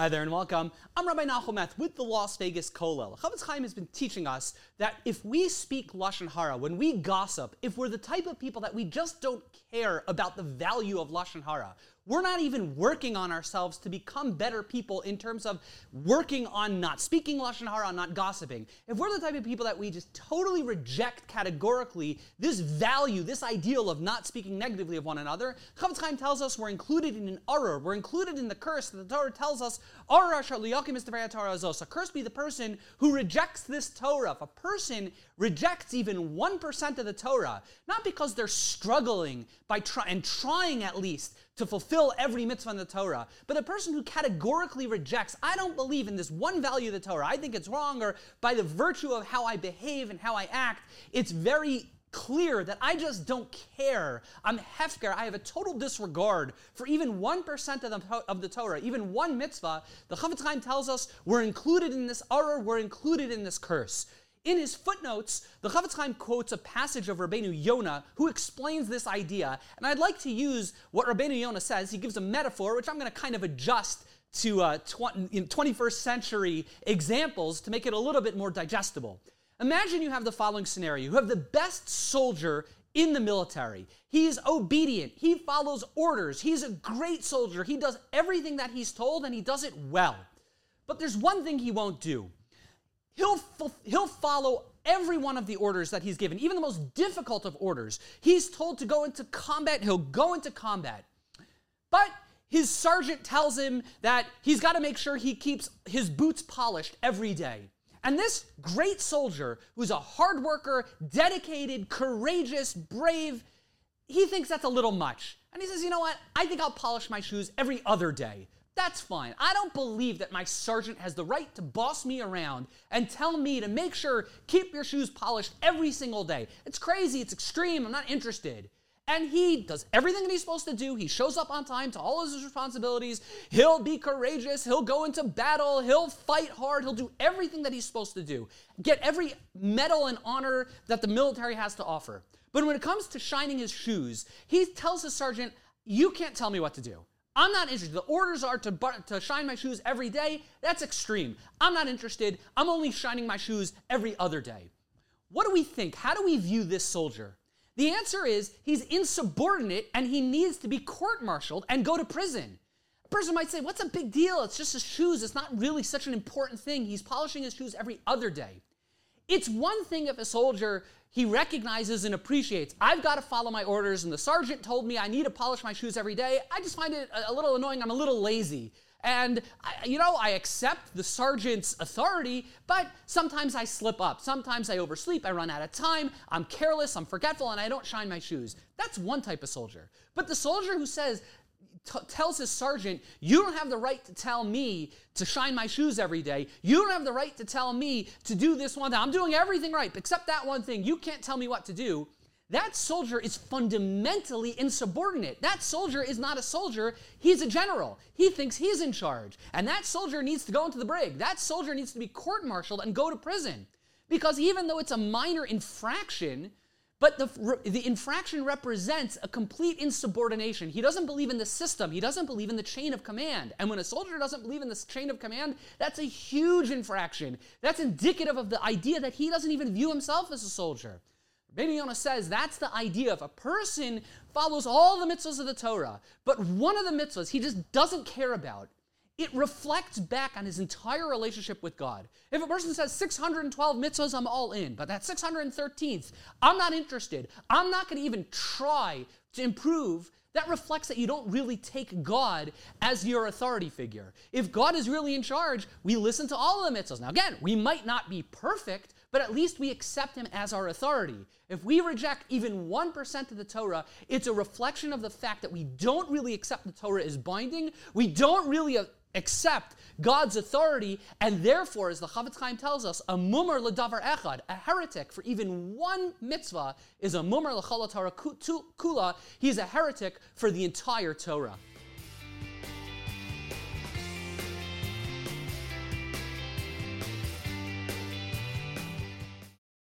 Hi there and welcome. I'm Rabbi Nachum with the Las Vegas Kollel. Chofetz Chaim has been teaching us that if we speak lashon hara, when we gossip, if we're the type of people that we just don't care about the value of lashon hara, we're not even working on ourselves to become better people in terms of working on not speaking lashon hara, not gossiping. If we're the type of people that we just totally reject categorically this value, this ideal of not speaking negatively of one another, Chofetz Chaim tells us we're included in an arur, we're included in the curse that the Torah tells us, Cursed be the person who rejects this Torah. If a person rejects even 1% of the Torah, not because they're struggling by try- and trying at least to fulfill every mitzvah in the Torah. But a person who categorically rejects, I don't believe in this one value of the Torah, I think it's wrong, or by the virtue of how I behave and how I act, it's very clear that I just don't care. I'm hefker. I have a total disregard for even 1% of the, of the Torah, even one mitzvah. The Chofetz Chaim tells us we're included in this arur, we're included in this curse. In his footnotes, the Chofetz Chaim quotes a passage of Rabbeinu Yonah who explains this idea. And I'd like to use what Rabbeinu Yonah says. He gives a metaphor, which I'm going to kind of adjust to uh, tw- 21st century examples to make it a little bit more digestible. Imagine you have the following scenario. You have the best soldier in the military. He's obedient. He follows orders. He's a great soldier. He does everything that he's told and he does it well. But there's one thing he won't do He'll, he'll follow every one of the orders that he's given, even the most difficult of orders. He's told to go into combat, he'll go into combat. But his sergeant tells him that he's got to make sure he keeps his boots polished every day. And this great soldier, who's a hard worker, dedicated, courageous, brave, he thinks that's a little much. And he says, you know what? I think I'll polish my shoes every other day. That's fine. I don't believe that my sergeant has the right to boss me around and tell me to make sure keep your shoes polished every single day. It's crazy, it's extreme, I'm not interested. And he does everything that he's supposed to do. He shows up on time to all of his responsibilities. He'll be courageous. He'll go into battle. He'll fight hard. He'll do everything that he's supposed to do. Get every medal and honor that the military has to offer. But when it comes to shining his shoes, he tells his sergeant, You can't tell me what to do. I'm not interested. The orders are to, to shine my shoes every day. That's extreme. I'm not interested. I'm only shining my shoes every other day. What do we think? How do we view this soldier? The answer is he's insubordinate and he needs to be court martialed and go to prison. A person might say, What's a big deal? It's just his shoes. It's not really such an important thing. He's polishing his shoes every other day. It's one thing if a soldier he recognizes and appreciates. I've got to follow my orders, and the sergeant told me I need to polish my shoes every day. I just find it a little annoying. I'm a little lazy. And, I, you know, I accept the sergeant's authority, but sometimes I slip up. Sometimes I oversleep. I run out of time. I'm careless. I'm forgetful, and I don't shine my shoes. That's one type of soldier. But the soldier who says, t- tells his sergeant, You don't have the right to tell me to shine my shoes every day. You don't have the right to tell me to do this one thing. I'm doing everything right, except that one thing. You can't tell me what to do. That soldier is fundamentally insubordinate. That soldier is not a soldier, he's a general. He thinks he's in charge. And that soldier needs to go into the brig. That soldier needs to be court martialed and go to prison. Because even though it's a minor infraction, but the, the infraction represents a complete insubordination. He doesn't believe in the system. He doesn't believe in the chain of command. And when a soldier doesn't believe in this chain of command, that's a huge infraction. That's indicative of the idea that he doesn't even view himself as a soldier. Yonah says that's the idea. If a person follows all the mitzvahs of the Torah, but one of the mitzvahs he just doesn't care about, it reflects back on his entire relationship with God. If a person says 612 mitzvahs, I'm all in, but that 613th, I'm not interested. I'm not going to even try to improve. That reflects that you don't really take God as your authority figure. If God is really in charge, we listen to all of the mitzvahs. Now, again, we might not be perfect, but at least we accept him as our authority. If we reject even 1% of the Torah, it's a reflection of the fact that we don't really accept the Torah as binding. We don't really accept God's authority, and therefore, as the Chofetz Chaim tells us, a mumar ledavar echad, a heretic for even one mitzvah, is a mumar l'chol Torah kula. He's a heretic for the entire Torah.